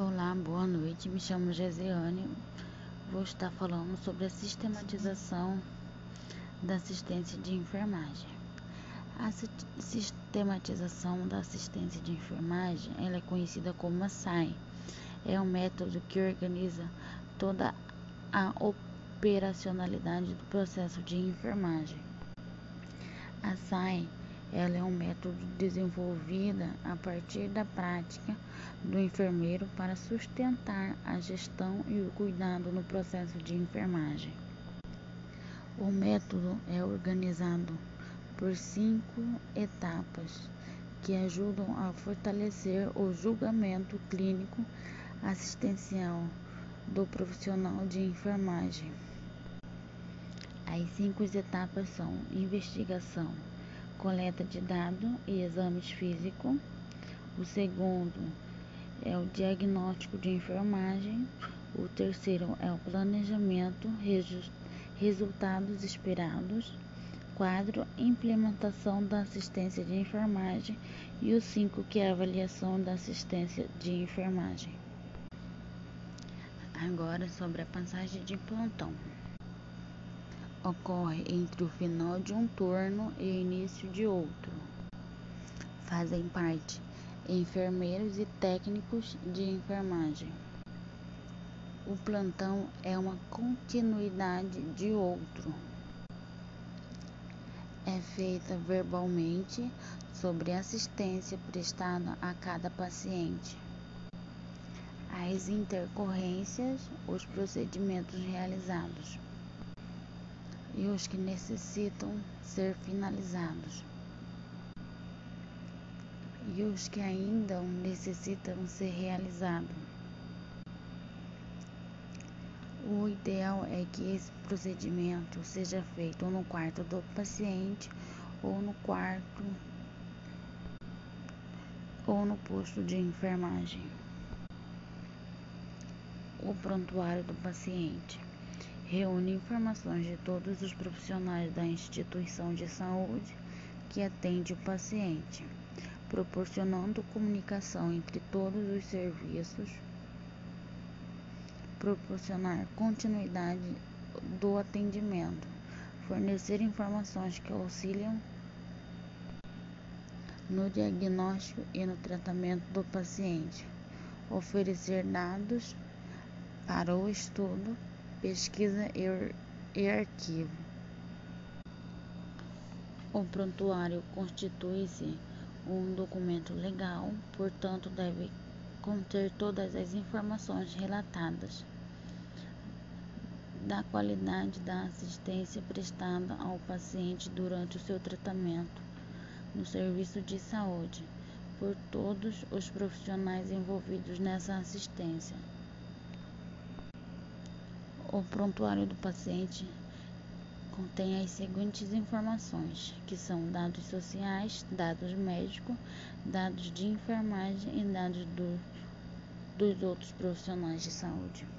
Olá, boa noite. Me chamo Gesiane. Vou estar falando sobre a sistematização da assistência de enfermagem. A sistematização da assistência de enfermagem ela é conhecida como a SAI. É um método que organiza toda a operacionalidade do processo de enfermagem. A SAI ela é um método desenvolvido a partir da prática do enfermeiro para sustentar a gestão e o cuidado no processo de enfermagem. O método é organizado por cinco etapas que ajudam a fortalecer o julgamento clínico assistencial do profissional de enfermagem. As cinco etapas são investigação, coleta de dados e exames físicos. O segundo é o diagnóstico de enfermagem. O terceiro é o planejamento, resultados esperados. Quadro, implementação da assistência de enfermagem. E o cinco, que é a avaliação da assistência de enfermagem. Agora sobre a passagem de plantão ocorre entre o final de um turno e o início de outro. Fazem parte enfermeiros e técnicos de enfermagem. O plantão é uma continuidade de outro. É feita verbalmente sobre assistência prestada a cada paciente. As intercorrências, os procedimentos realizados e os que necessitam ser finalizados, e os que ainda necessitam ser realizados. O ideal é que esse procedimento seja feito no quarto do paciente ou no quarto ou no posto de enfermagem. O prontuário do paciente reúne informações de todos os profissionais da instituição de saúde que atende o paciente, proporcionando comunicação entre todos os serviços, proporcionar continuidade do atendimento, fornecer informações que auxiliam no diagnóstico e no tratamento do paciente, oferecer dados para o estudo pesquisa e arquivo. O prontuário constitui-se um documento legal, portanto, deve conter todas as informações relatadas da qualidade da assistência prestada ao paciente durante o seu tratamento no serviço de saúde por todos os profissionais envolvidos nessa assistência. O prontuário do paciente contém as seguintes informações, que são dados sociais, dados médicos, dados de enfermagem e dados do, dos outros profissionais de saúde.